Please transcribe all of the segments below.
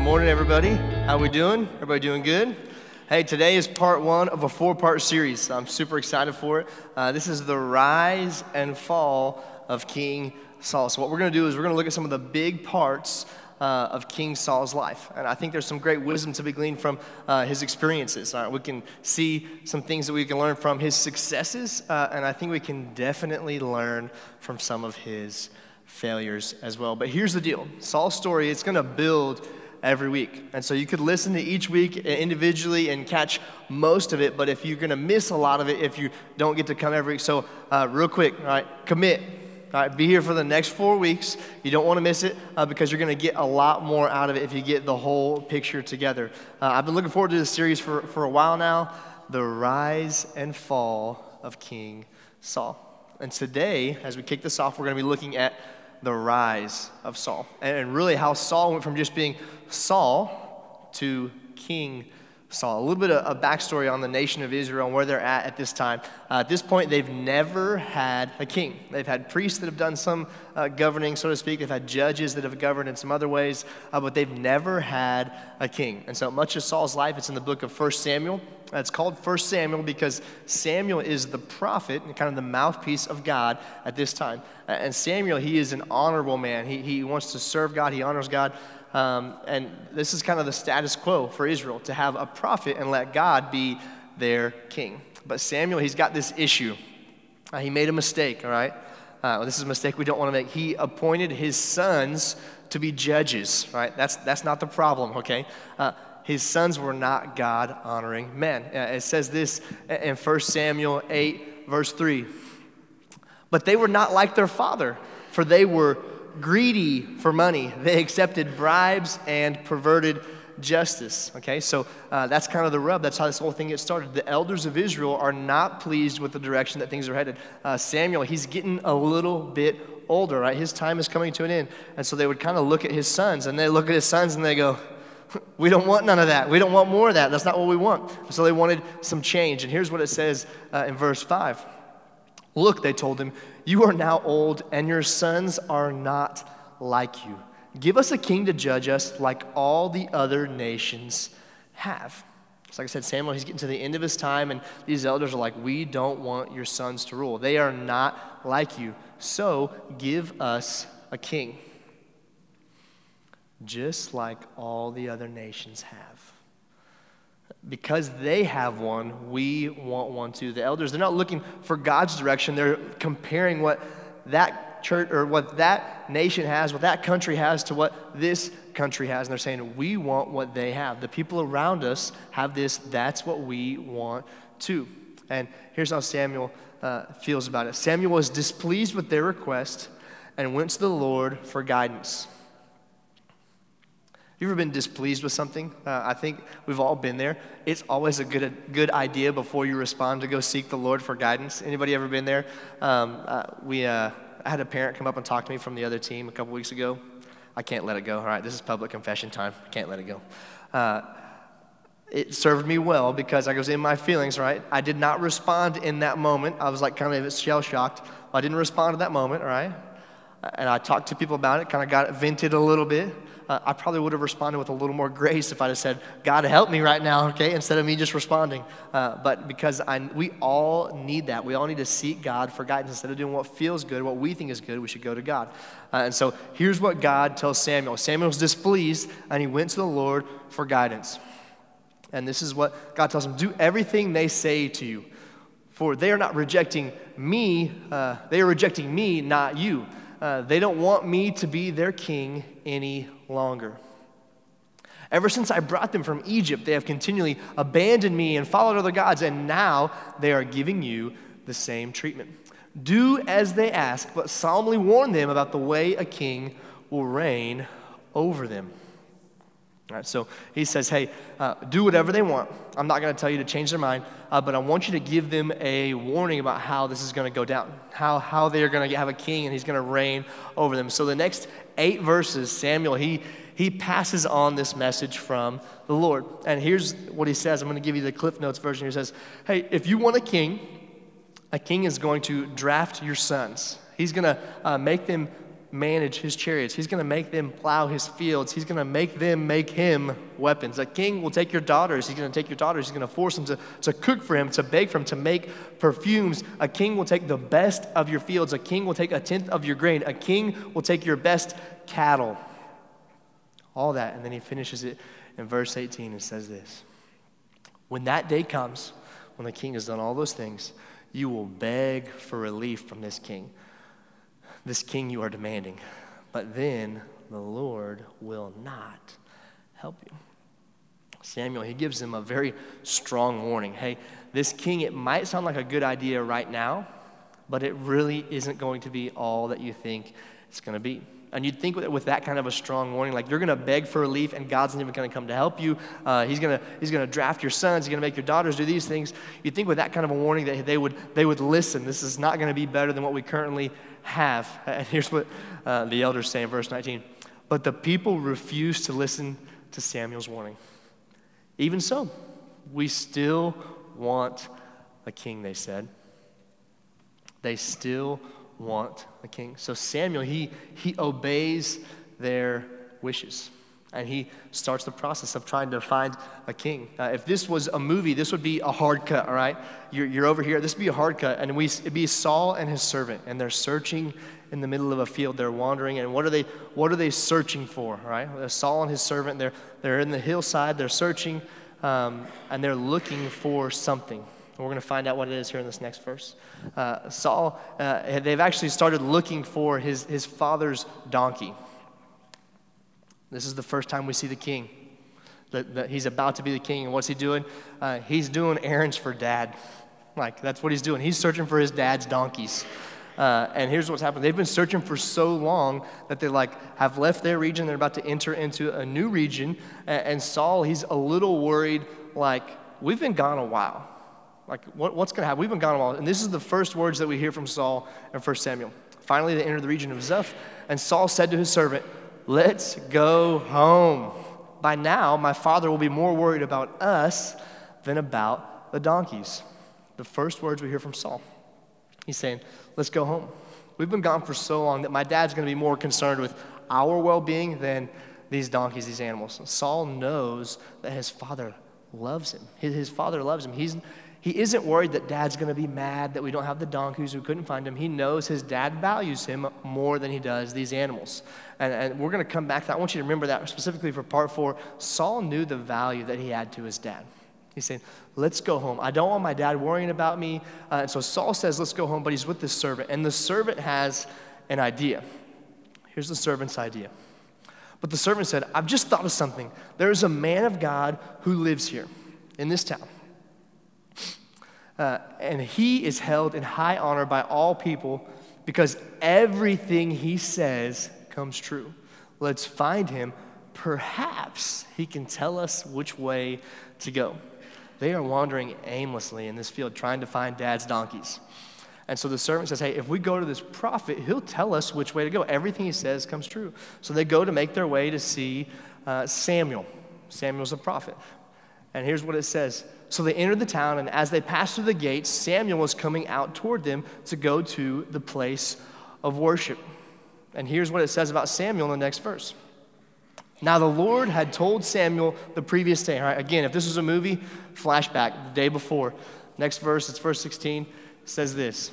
good morning, everybody. How we doing? Everybody doing good? Hey, today is part one of a four-part series. I'm super excited for it. Uh, this is the rise and fall of King Saul. So what we're going to do is we're going to look at some of the big parts uh, of King Saul's life. And I think there's some great wisdom to be gleaned from uh, his experiences. we can see some things that we can learn from his successes, uh, and I think we can definitely learn from some of his failures as well. But here's the deal Saul's story, it's going to build every week. And so you could listen to each week individually and catch most of it, but if you're going to miss a lot of it if you don't get to come every week. So, uh, real quick, all right, commit. All right, be here for the next four weeks. You don't want to miss it uh, because you're going to get a lot more out of it if you get the whole picture together. Uh, I've been looking forward to this series for, for a while now The Rise and Fall of King Saul. And today, as we kick this off, we're going to be looking at the rise of Saul. And really how Saul went from just being Saul to King Saul. A little bit of a backstory on the nation of Israel and where they're at at this time. Uh, at this point, they've never had a king. They've had priests that have done some uh, governing, so to speak. They've had judges that have governed in some other ways, uh, but they've never had a king. And so much of Saul's life, it's in the book of 1 Samuel. It's called 1 Samuel because Samuel is the prophet and kind of the mouthpiece of God at this time. And Samuel, he is an honorable man. He, he wants to serve God, he honors God. Um, and this is kind of the status quo for Israel to have a prophet and let God be their king. But Samuel, he's got this issue. Uh, he made a mistake, all right? Uh, this is a mistake we don't want to make. He appointed his sons to be judges, right? That's, that's not the problem, okay? Uh, his sons were not God honoring men. Uh, it says this in 1 Samuel 8, verse 3. But they were not like their father, for they were greedy for money. They accepted bribes and perverted justice. Okay, so uh, that's kind of the rub. That's how this whole thing gets started. The elders of Israel are not pleased with the direction that things are headed. Uh, Samuel, he's getting a little bit older, right? His time is coming to an end. And so they would kind of look at his sons, and they look at his sons and they go, we don't want none of that. We don't want more of that. That's not what we want. So they wanted some change. And here's what it says uh, in verse 5. Look, they told him, you are now old, and your sons are not like you. Give us a king to judge us like all the other nations have. So like I said, Samuel, he's getting to the end of his time, and these elders are like, We don't want your sons to rule. They are not like you. So give us a king, just like all the other nations have because they have one, we want one too. The elders, they're not looking for God's direction. They're comparing what that church or what that nation has, what that country has to what this country has. And they're saying, we want what they have. The people around us have this. That's what we want too. And here's how Samuel uh, feels about it Samuel was displeased with their request and went to the Lord for guidance you ever been displeased with something? Uh, I think we've all been there. It's always a good, a good idea before you respond to go seek the Lord for guidance. Anybody ever been there? Um, uh, we, uh, I had a parent come up and talk to me from the other team a couple weeks ago. I can't let it go. All right, this is public confession time. I can't let it go. Uh, it served me well because I was in my feelings, right? I did not respond in that moment. I was like kind of shell shocked. I didn't respond at that moment, right? And I talked to people about it, kind of got vented a little bit uh, I probably would have responded with a little more grace if I'd have said, God, help me right now, okay, instead of me just responding. Uh, but because I, we all need that. We all need to seek God for guidance. Instead of doing what feels good, what we think is good, we should go to God. Uh, and so here's what God tells Samuel Samuel was displeased, and he went to the Lord for guidance. And this is what God tells him do everything they say to you. For they are not rejecting me, uh, they are rejecting me, not you. Uh, they don't want me to be their king any longer. Ever since I brought them from Egypt, they have continually abandoned me and followed other gods, and now they are giving you the same treatment. Do as they ask, but solemnly warn them about the way a king will reign over them. Right, so he says, hey, uh, do whatever they want. I'm not going to tell you to change their mind, uh, but I want you to give them a warning about how this is going to go down, how, how they're going to have a king and he's going to reign over them. So the next eight verses, Samuel, he, he passes on this message from the Lord. And here's what he says. I'm going to give you the Cliff Notes version. He says, hey, if you want a king, a king is going to draft your sons. He's going to uh, make them manage his chariots. He's going to make them plow his fields. He's going to make them make him weapons. A king will take your daughters. He's going to take your daughters. He's going to force them to, to cook for him, to bake for him, to make perfumes. A king will take the best of your fields. A king will take a tenth of your grain. A king will take your best cattle. All that. And then he finishes it in verse 18 and says this When that day comes, when the king has done all those things, you will beg for relief from this king this king you are demanding. But then the Lord will not help you. Samuel, he gives him a very strong warning. Hey, this king, it might sound like a good idea right now, but it really isn't going to be all that you think it's going to be. And you'd think with, that kind of a strong warning, like you're going to beg for relief and God's not even going to come to help you. Uh, he's going to he's to draft your sons. He's going to make your daughters do these things. You'd think with that kind of a warning that they would they would listen. This is not going to be better than what we currently have. And here's what uh, the elders say in verse 19. But the people refused to listen to Samuel's warning. Even so, we still want a king, they said. They still want a king. So Samuel, he, he obeys their wishes. And he starts the process of trying to find a king. Uh, if this was a movie, this would be a hard cut, all right? You're, you're over here, this would be a hard cut. And we, it'd be Saul and his servant, and they're searching in the middle of a field. They're wandering, and what are they, what are they searching for, all right? Saul and his servant, they're, they're in the hillside, they're searching, um, and they're looking for something. We're going to find out what it is here in this next verse. Uh, Saul, uh, they've actually started looking for his, his father's donkey. This is the first time we see the king. That, that he's about to be the king. And what's he doing? Uh, he's doing errands for dad. Like, that's what he's doing. He's searching for his dad's donkeys. Uh, and here's what's happened. They've been searching for so long that they like have left their region. They're about to enter into a new region. And, and Saul, he's a little worried, like, we've been gone a while. Like, what, what's going to happen? We've been gone a while. And this is the first words that we hear from Saul in 1 Samuel. Finally, they enter the region of Zuph, And Saul said to his servant, Let's go home. By now, my father will be more worried about us than about the donkeys. The first words we hear from Saul. He's saying, Let's go home. We've been gone for so long that my dad's going to be more concerned with our well being than these donkeys, these animals. Saul knows that his father loves him. His, father loves him. He's, he isn't worried that dad's going to be mad that we don't have the donkeys, we couldn't find him. He knows his dad values him more than he does these animals. And, and we're going to come back to that. I want you to remember that specifically for part four. Saul knew the value that he had to his dad. He's saying, Let's go home. I don't want my dad worrying about me. Uh, and so Saul says, Let's go home, but he's with this servant. And the servant has an idea. Here's the servant's idea. But the servant said, I've just thought of something. There is a man of God who lives here in this town. Uh, and he is held in high honor by all people because everything he says comes true. Let's find him. Perhaps he can tell us which way to go. They are wandering aimlessly in this field trying to find dad's donkeys. And so the servant says, Hey, if we go to this prophet, he'll tell us which way to go. Everything he says comes true. So they go to make their way to see uh, Samuel. Samuel's a prophet. And here's what it says so they entered the town, and as they passed through the gates, Samuel was coming out toward them to go to the place of worship. And here's what it says about Samuel in the next verse. Now, the Lord had told Samuel the previous day. All right, again, if this was a movie, flashback the day before. Next verse, it's verse 16, says this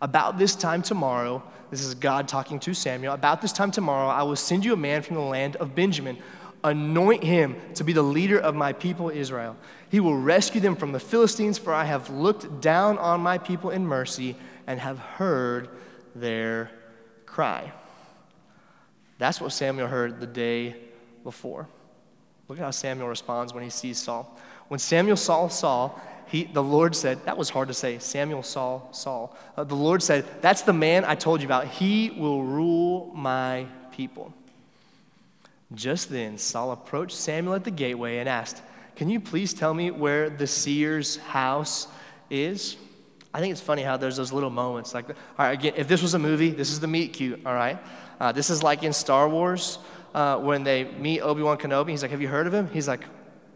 About this time tomorrow, this is God talking to Samuel, about this time tomorrow, I will send you a man from the land of Benjamin Anoint him to be the leader of my people Israel. He will rescue them from the Philistines, for I have looked down on my people in mercy and have heard their cry. That's what Samuel heard the day before. Look at how Samuel responds when he sees Saul. When Samuel saw Saul, he, the Lord said, that was hard to say. Samuel saw Saul. Uh, the Lord said, That's the man I told you about. He will rule my people. Just then, Saul approached Samuel at the gateway and asked, Can you please tell me where the seer's house is? I think it's funny how there's those little moments. Like, all right, again, if this was a movie, this is the meet cute, all right? Uh, this is like in Star Wars uh, when they meet Obi Wan Kenobi. He's like, Have you heard of him? He's like,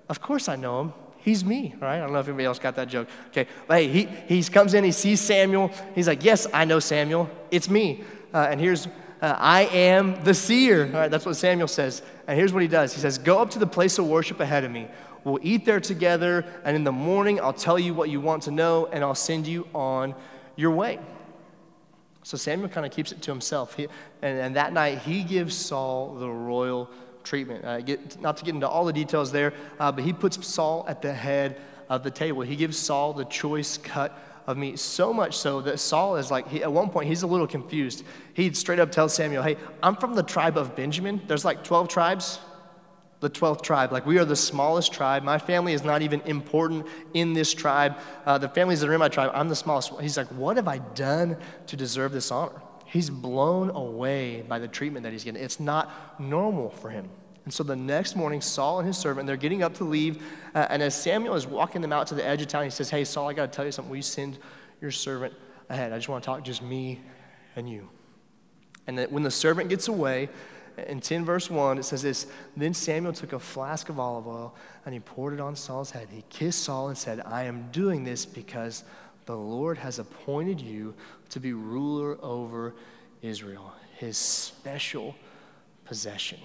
Of course I know him. He's me, right? I don't know if anybody else got that joke. Okay, but hey, he, he comes in, he sees Samuel. He's like, Yes, I know Samuel. It's me. Uh, and here's, uh, I am the seer. All right, that's what Samuel says. And here's what he does He says, Go up to the place of worship ahead of me. We'll eat there together, and in the morning I'll tell you what you want to know, and I'll send you on your way. So Samuel kind of keeps it to himself. He, and, and, that night, he gives Saul the royal treatment. Uh, get, not to get into all the details there, uh, but he puts Saul at the head of the table. He gives Saul the choice cut of me, so much so that Saul is like, he, at one point, he's a little confused. He straight up tells Samuel, Hey, I'm from the tribe of Benjamin. There's like 12 tribes. The 12th tribe. Like, we are the smallest tribe. My family is not even important in this tribe. Uh, the families that are in my tribe, I'm the smallest. He's like, What have I done to deserve this honor? He's blown away by the treatment that he's getting. It's not normal for him. And so the next morning, Saul and his servant, they're getting up to leave. Uh, and as Samuel is walking them out to the edge of town, he says, Hey, Saul, I got to tell you something. Will you send your servant ahead? I just want to talk just me and you. And that when the servant gets away, in 10 verse 1, it says this Then Samuel took a flask of olive oil and he poured it on Saul's head. He kissed Saul and said, I am doing this because the Lord has appointed you to be ruler over Israel, his special possession.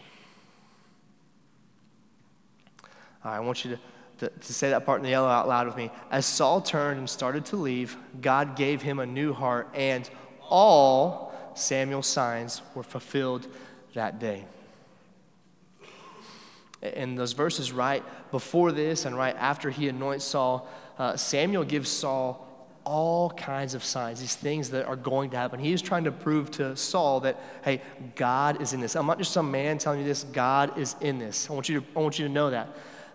I want you to, to, to, say that part in the yellow out loud with me. As Saul turned and started to leave, God gave him a new heart, and all Samuel's signs were fulfilled that day. In those verses right before this and right after he anoints Saul, uh, Samuel gives Saul all kinds of signs, these things that are going to happen. He is trying to prove to Saul that, hey, God is in this. I'm not just some man telling you this, God is in this. I want you to, I want you to know that.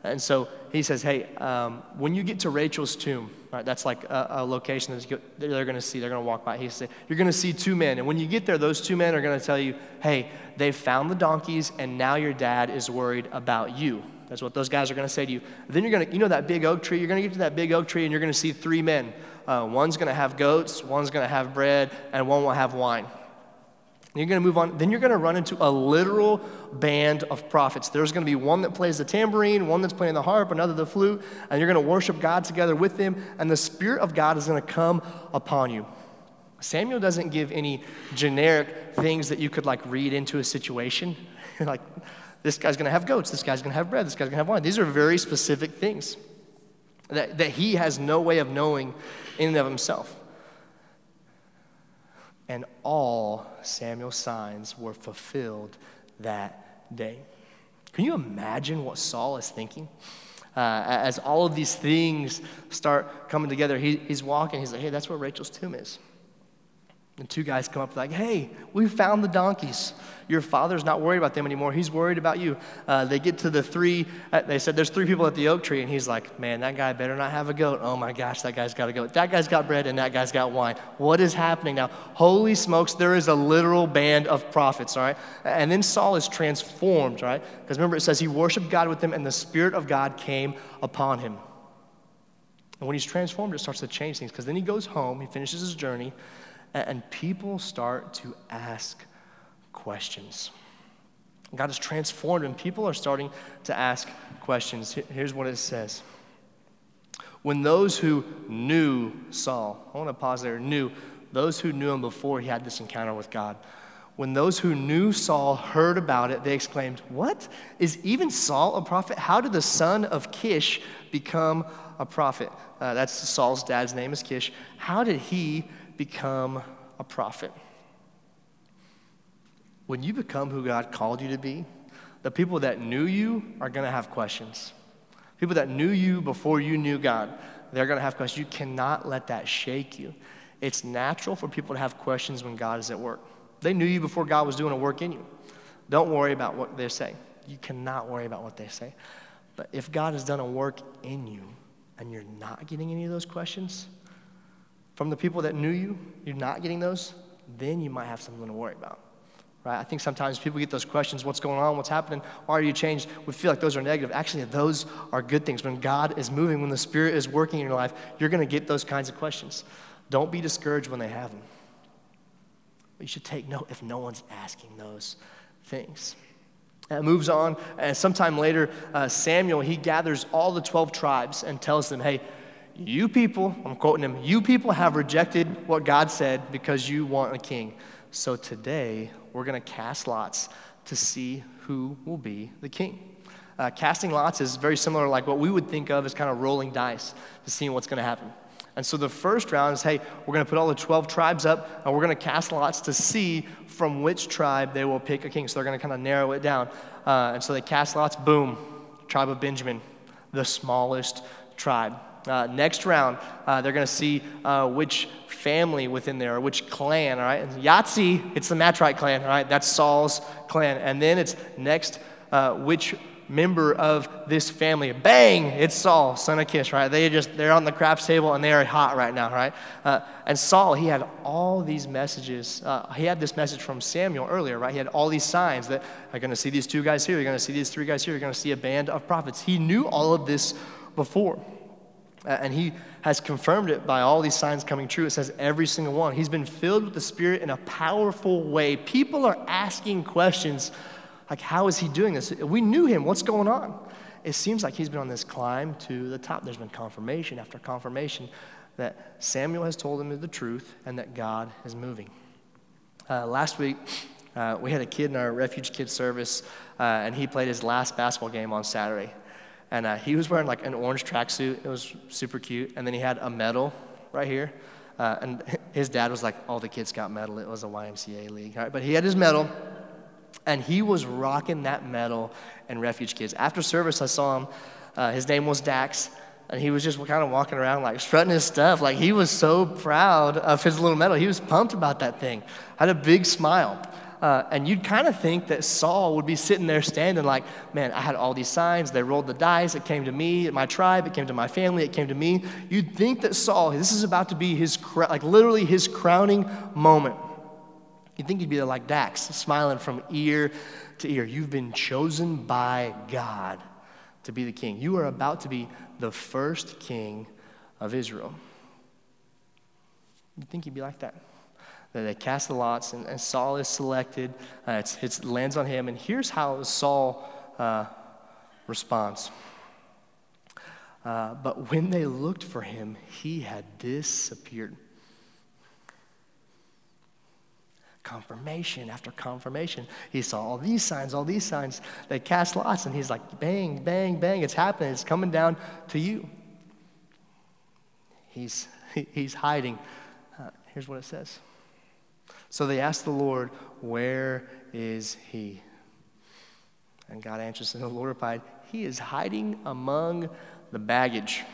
And so he says, Hey, um, when you get to Rachel's tomb, right, that's like a, a location that they're going to see, they're going to walk by. He said, You're going to see two men. And when you get there, those two men are going to tell you, Hey, they found the donkeys, and now your dad is worried about you. That's what those guys are going to say to you. Then you're going to, you know, that big oak tree, you're going to get to that big oak tree, and you're going to see three men. Uh, one's going to have goats, one's going to have bread, and one will have wine. You're going to move on. Then you're going to run into a literal band of prophets. There's going to be one that plays the tambourine, one that's playing the harp, another the flute, and you're going to worship God together with them, and the Spirit of God is going to come upon you. Samuel doesn't give any generic things that you could like read into a situation. like, this guy's going to have goats, this guy's going to have bread, this guy's going to have wine. These are very specific things that, that he has no way of knowing in and of himself and all Samuel's signs were fulfilled that day. Can you imagine what Saul is thinking? Uh, as all of these things start coming together, he, he's walking, he's like, hey, that's where Rachel's tomb is. And two guys come up like, hey, we found the donkeys. Your father's not worried about them anymore. He's worried about you. Uh, they get to the three, uh, they said, there's three people at the oak tree. And he's like, man, that guy better not have a goat. Oh my gosh, that guy's got a goat. That guy's got bread and that guy's got wine. What is happening now? Holy smokes, there is a literal band of prophets, all right? And then Saul is transformed, right? Because remember, it says he worshiped God with them and the Spirit of God came upon him. And when he's transformed, it starts to change things because then he goes home, he finishes his journey and people start to ask questions. God is transformed, and people are starting to ask questions. Here's what it says When those who knew Saul, I want to pause there, knew, those who knew him before he had this encounter with God, when those who knew Saul heard about it, they exclaimed, What? Is even Saul a prophet? How did the son of Kish become a prophet? Uh, that's Saul's dad's name is Kish. How did he become a prophet. When you become who God called you to be, the people that knew you are going to have questions. People that knew you before you knew God, they're going to have questions. You cannot let that shake you. It's natural for people to have questions when God is at work. They knew you before God was doing a work in you. Don't worry about what they say. You cannot worry about what they say. But if God has done a work in you and you're not getting any of those questions, from the people that knew you, you're not getting those, then you might have something to worry about. Right? I think sometimes people get those questions what's going on? What's happening? Why are you changed? We feel like those are negative. Actually, those are good things. When God is moving, when the Spirit is working in your life, you're going to get those kinds of questions. Don't be discouraged when they have them. But you should take note if no one's asking those things. And it moves on, and sometime later, uh, Samuel, he gathers all the 12 tribes and tells them, hey, you people, I'm quoting him, you people have rejected what God said because you want a king. So today, we're going to cast lots to see who will be the king. Uh, casting lots is very similar, like what we would think of as kind of rolling dice to see what's going to happen. And so the first round is hey, we're going to put all the 12 tribes up and we're going to cast lots to see from which tribe they will pick a king. So they're going to kind of narrow it down. Uh, and so they cast lots, boom, tribe of Benjamin, the smallest tribe. Uh, next round, uh, they're going to see uh, which family within there, or which clan, all right? And Yahtzee, it's the Matrite clan, all right? That's Saul's clan. And then it's next, uh, which member of this family. Bang! It's Saul, son of Kish, right? They just, they're on the craps table and they are hot right now, right? Uh, and Saul, he had all these messages. Uh, he had this message from Samuel earlier, right? He had all these signs that you're going to see these two guys here, you're going to see these three guys here, you're going to see a band of prophets. He knew all of this before. And he has confirmed it by all these signs coming true. It says every single one. He's been filled with the Spirit in a powerful way. People are asking questions like, how is he doing this? We knew him. What's going on? It seems like he's been on this climb to the top. There's been confirmation after confirmation that Samuel has told him the truth and that God is moving. Uh, last week, uh, we had a kid in our refuge kid service, uh, and he played his last basketball game on Saturday. And uh, he was wearing like an orange tracksuit. It was super cute. And then he had a medal right here. Uh, and his dad was like, all the kids got medal. It was a YMCA league. But he had his medal. And he was rocking that medal in Refuge Kids. After service, I saw him. Uh, his name was Dax. And he was just kind of walking around, like strutting his stuff. Like he was so proud of his little medal. He was pumped about that thing. Had a big smile. Uh, and you'd kind of think that Saul would be sitting there standing like, man, I had all these signs. They rolled the dice. It came to me, my tribe. It came to my family. It came to me. You'd think that Saul, this is about to be his, like literally his crowning moment. You'd think he'd be like Dax, smiling from ear to ear. You've been chosen by God to be the king. You are about to be the first king of Israel. You'd think he'd be like that. They cast the lots, and, and Saul is selected. Uh, it lands on him, and here's how Saul uh, responds. Uh, but when they looked for him, he had disappeared. confirmation after confirmation. He saw all these signs, all these signs. They cast lots, and he's like, bang, bang, bang, it's happening. It's coming down to you. He's, he's hiding. Uh, here's what it says. So they asked the Lord, Where is he? And God answers, and the Lord replied, He is hiding among the baggage.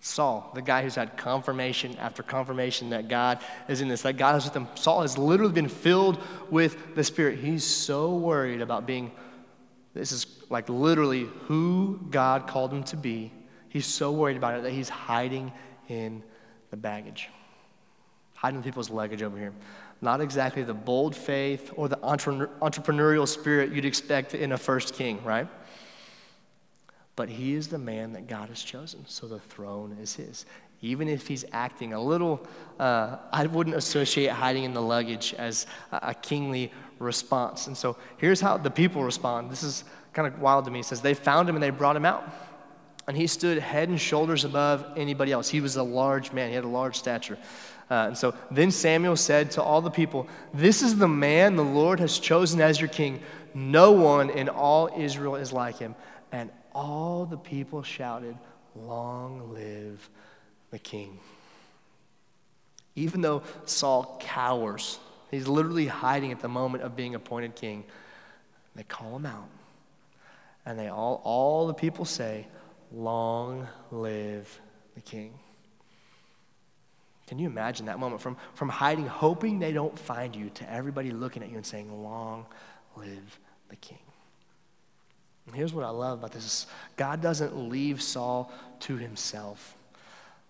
Saul, the guy who's had confirmation after confirmation that God is in this, that God is with him. Saul has literally been filled with the Spirit. He's so worried about being, this is like literally who God called him to be. He's so worried about it that he's hiding in the baggage, hiding people's luggage over here. Not exactly the bold faith or the entrepreneurial spirit you'd expect in a first king, right? But he is the man that God has chosen, so the throne is his. Even if he's acting a little, uh, I wouldn't associate hiding in the luggage as a, a kingly response. And so here's how the people respond. This is kind of wild to me. It says, They found him and they brought him out. And he stood head and shoulders above anybody else. He was a large man, he had a large stature. Uh, and so then Samuel said to all the people, This is the man the Lord has chosen as your king. No one in all Israel is like him. And all the people shouted, Long live the king. Even though Saul cowers, he's literally hiding at the moment of being appointed king, they call him out. And they all, all the people say, Long live the king. Can you imagine that moment from, from hiding, hoping they don't find you, to everybody looking at you and saying, Long live the king? And here's what I love about this God doesn't leave Saul to himself.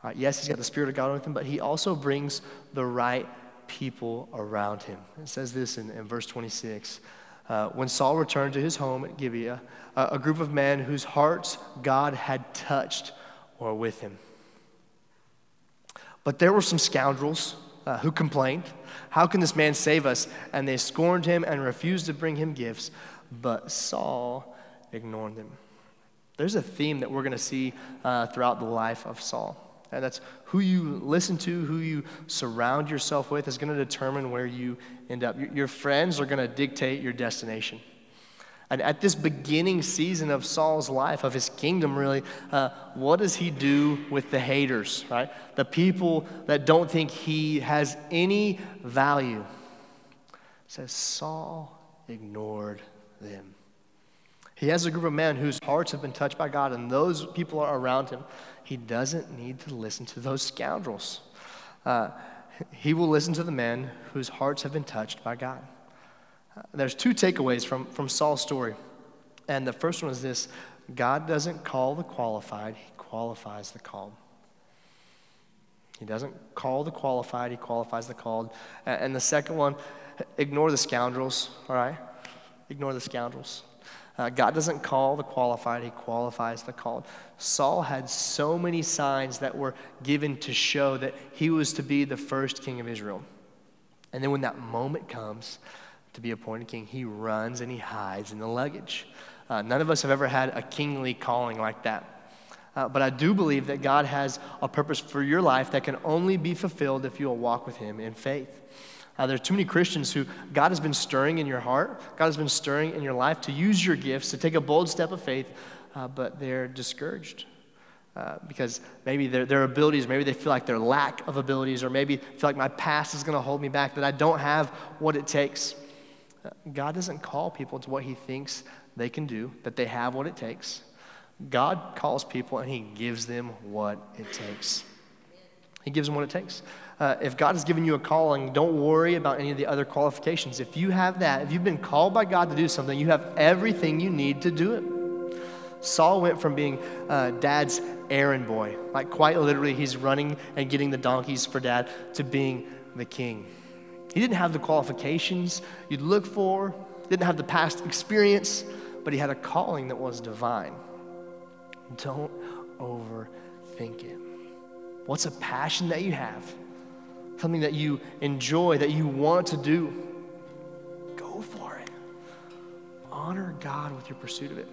Uh, yes, he's got the Spirit of God with him, but he also brings the right people around him. It says this in, in verse 26. Uh, when Saul returned to his home at Gibeah, uh, a group of men whose hearts God had touched were with him. But there were some scoundrels uh, who complained, How can this man save us? And they scorned him and refused to bring him gifts. But Saul ignored them. There's a theme that we're going to see uh, throughout the life of Saul. And that's who you listen to, who you surround yourself with, is going to determine where you end up. Your friends are going to dictate your destination. And at this beginning season of Saul's life, of his kingdom, really, uh, what does he do with the haters, right? The people that don't think he has any value. It says Saul ignored them. He has a group of men whose hearts have been touched by God, and those people are around him. He doesn't need to listen to those scoundrels. Uh, he will listen to the men whose hearts have been touched by God. There's two takeaways from, from Saul's story. And the first one is this God doesn't call the qualified, He qualifies the called. He doesn't call the qualified, He qualifies the called. And the second one, ignore the scoundrels, all right? Ignore the scoundrels. Uh, God doesn't call the qualified, He qualifies the called. Saul had so many signs that were given to show that he was to be the first king of Israel. And then when that moment comes to be appointed king, he runs and he hides in the luggage. Uh, none of us have ever had a kingly calling like that. Uh, but I do believe that God has a purpose for your life that can only be fulfilled if you'll walk with Him in faith. Uh, there are too many Christians who God has been stirring in your heart, God has been stirring in your life to use your gifts, to take a bold step of faith, uh, but they're discouraged. Uh, because maybe their, their abilities, maybe they feel like their lack of abilities, or maybe feel like my past is going to hold me back, that I don't have what it takes. God doesn't call people to what He thinks they can do, that they have what it takes. God calls people and He gives them what it takes. He gives them what it takes. Uh, if God has given you a calling, don't worry about any of the other qualifications. If you have that, if you've been called by God to do something, you have everything you need to do it. Saul went from being uh, dad's errand boy, like quite literally, he's running and getting the donkeys for dad, to being the king. He didn't have the qualifications you'd look for, didn't have the past experience, but he had a calling that was divine. Don't overthink it. What's a passion that you have? something that you enjoy, that you want to do, go for it. Honor God with your pursuit of it.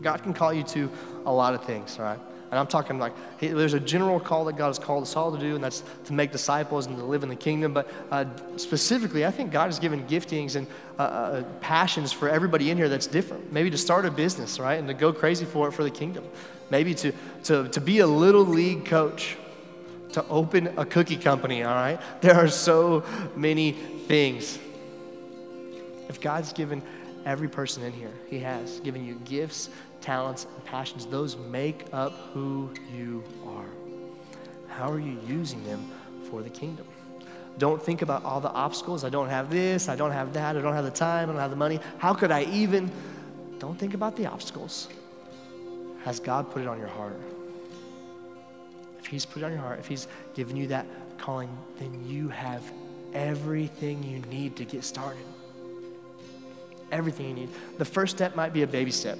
God can call you to a lot of things, all right? And I'm talking like there's a general call that God has called us all to do, and that's to make disciples and to live in the kingdom. But uh, specifically, I think God has given giftings and uh, uh, passions for everybody in here that's different. Maybe to start a business, right, and to go crazy for it for the kingdom. Maybe to, to, to be a little league coach, to open a cookie company, all right? There are so many things. If God's given every person in here, He has given you gifts, talents, and passions, those make up who you are. How are you using them for the kingdom? Don't think about all the obstacles. I don't have this, I don't have that, I don't have the time, I don't have the money. How could I even? Don't think about the obstacles. Has God put it on your heart? if He's put it on your heart, if He's given you that calling, then you have everything you need to get started. Everything you need. The first step might be a baby step,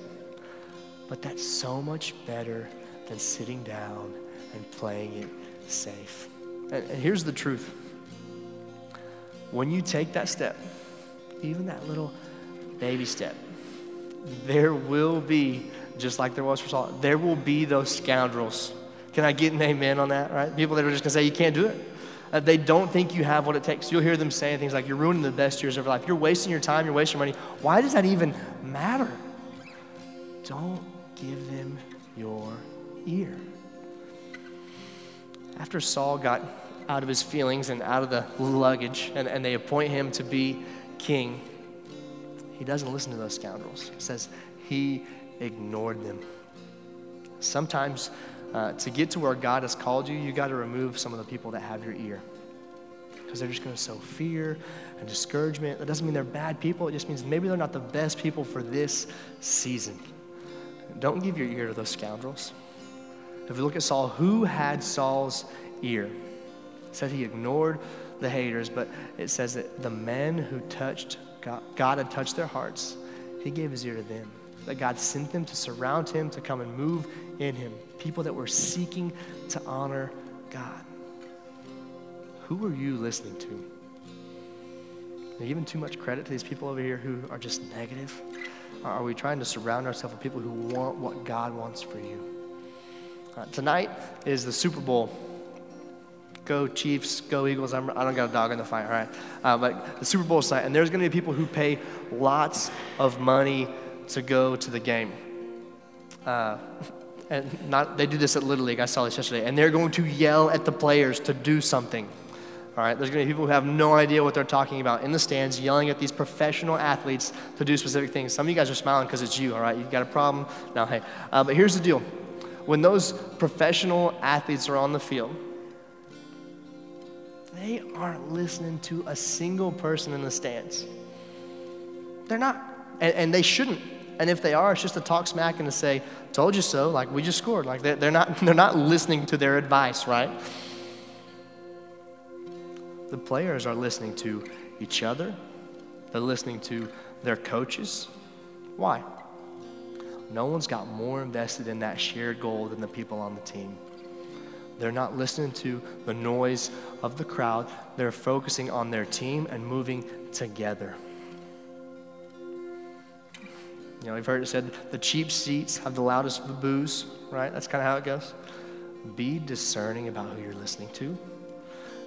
but that's so much better than sitting down and playing it safe. And, and here's the truth when you take that step, even that little baby step, there will be, just like there was for Saul, there will be those scoundrels can I get an amen on that, right? People that are just gonna say you can't do it. Uh, they don't think you have what it takes. You'll hear them saying things like, You're ruining the best years of your life. You're wasting your time. You're wasting your money. Why does that even matter? Don't give them your ear. After Saul got out of his feelings and out of the luggage, and, and they appoint him to be king, he doesn't listen to those scoundrels. It says he ignored them. Sometimes uh, to get to where God has called you, you got to remove some of the people that have your ear. Because they're just going to sow fear and discouragement. That doesn't mean they're bad people, it just means maybe they're not the best people for this season. Don't give your ear to those scoundrels. If we look at Saul, who had Saul's ear? It said he ignored the haters, but it says that the men who touched God, God had touched their hearts, he gave his ear to them. That God sent them to surround him, to come and move in him people that were seeking to honor God. Who are you listening to? Are you giving too much credit to these people over here who are just negative? Are we trying to surround ourselves with people who want what God wants for you? Uh, tonight is the Super Bowl. Go Chiefs, go Eagles. I'm, I do not got a dog in the fight, all right? Uh, but the Super Bowl tonight, and there's going to be people who pay lots of money to go to the game. Uh, and not, they do this at Little League. I saw this yesterday. And they're going to yell at the players to do something. All right, there's going to be people who have no idea what they're talking about in the stands, yelling at these professional athletes to do specific things. Some of you guys are smiling because it's you. All right, you got a problem? No, hey. Uh, but here's the deal: when those professional athletes are on the field, they aren't listening to a single person in the stands. They're not, and, and they shouldn't. And if they are, it's just to talk smack and to say, told you so, like we just scored. Like they're, they're, not, they're not listening to their advice, right? The players are listening to each other, they're listening to their coaches. Why? No one's got more invested in that shared goal than the people on the team. They're not listening to the noise of the crowd. They're focusing on their team and moving together. You know, we've heard it said the cheap seats have the loudest boos, right? That's kind of how it goes. Be discerning about who you're listening to.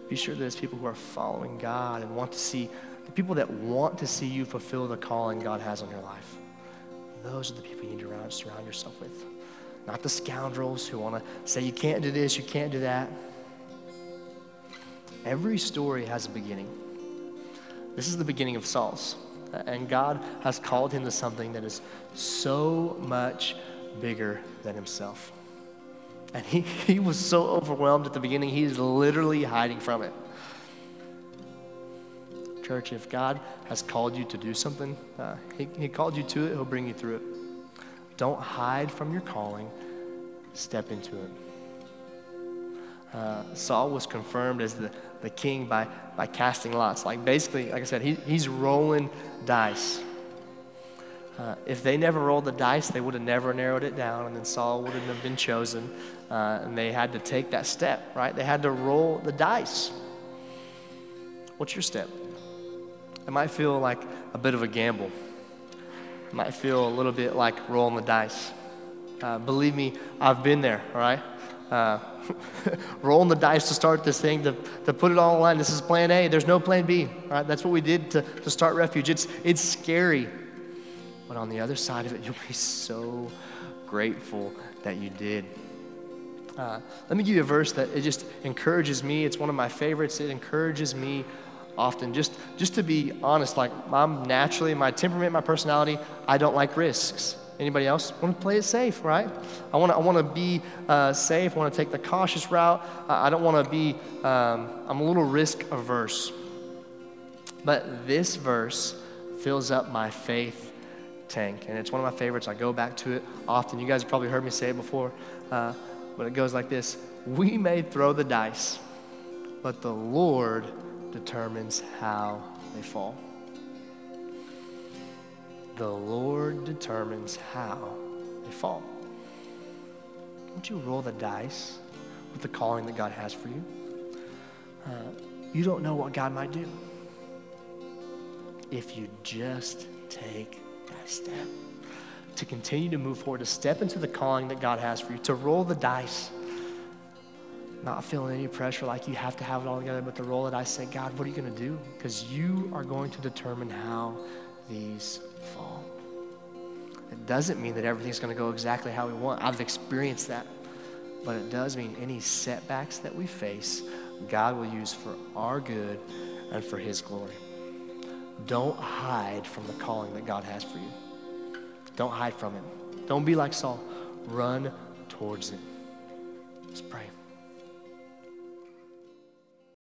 Be sure that it's people who are following God and want to see, the people that want to see you fulfill the calling God has on your life. Those are the people you need to surround yourself with. Not the scoundrels who want to say, you can't do this, you can't do that. Every story has a beginning. This is the beginning of Saul's. And God has called him to something that is so much bigger than himself. And he, he was so overwhelmed at the beginning, he's literally hiding from it. Church, if God has called you to do something, uh, he, he called you to it, He'll bring you through it. Don't hide from your calling, step into it. Uh, Saul was confirmed as the, the king by, by casting lots. Like basically, like I said, he, he's rolling dice. Uh, if they never rolled the dice, they would have never narrowed it down, and then Saul wouldn't have been chosen. Uh, and they had to take that step, right? They had to roll the dice. What's your step? It might feel like a bit of a gamble. It might feel a little bit like rolling the dice. Uh, believe me, I've been there, all right? Uh, rolling the dice to start this thing, to, to put it all online. This is plan A. There's no plan B. Right? That's what we did to, to start Refuge. It's, it's scary. But on the other side of it, you'll be so grateful that you did. Uh, let me give you a verse that it just encourages me. It's one of my favorites. It encourages me often. Just, just to be honest, like I'm naturally, my temperament, my personality, I don't like risks. Anybody else want to play it safe, right? I want to, I want to be uh, safe. I want to take the cautious route. I don't want to be, um, I'm a little risk averse. But this verse fills up my faith tank, and it's one of my favorites. I go back to it often. You guys have probably heard me say it before, uh, but it goes like this We may throw the dice, but the Lord determines how they fall the Lord determines how they fall. Won't you roll the dice with the calling that God has for you? Uh, you don't know what God might do if you just take that step to continue to move forward, to step into the calling that God has for you, to roll the dice, not feeling any pressure like you have to have it all together, but to roll the dice, say, God, what are you going to do? Because you are going to determine how these fall. It doesn't mean that everything's going to go exactly how we want. I've experienced that. But it does mean any setbacks that we face, God will use for our good and for His glory. Don't hide from the calling that God has for you. Don't hide from it. Don't be like Saul. Run towards it. Let's pray.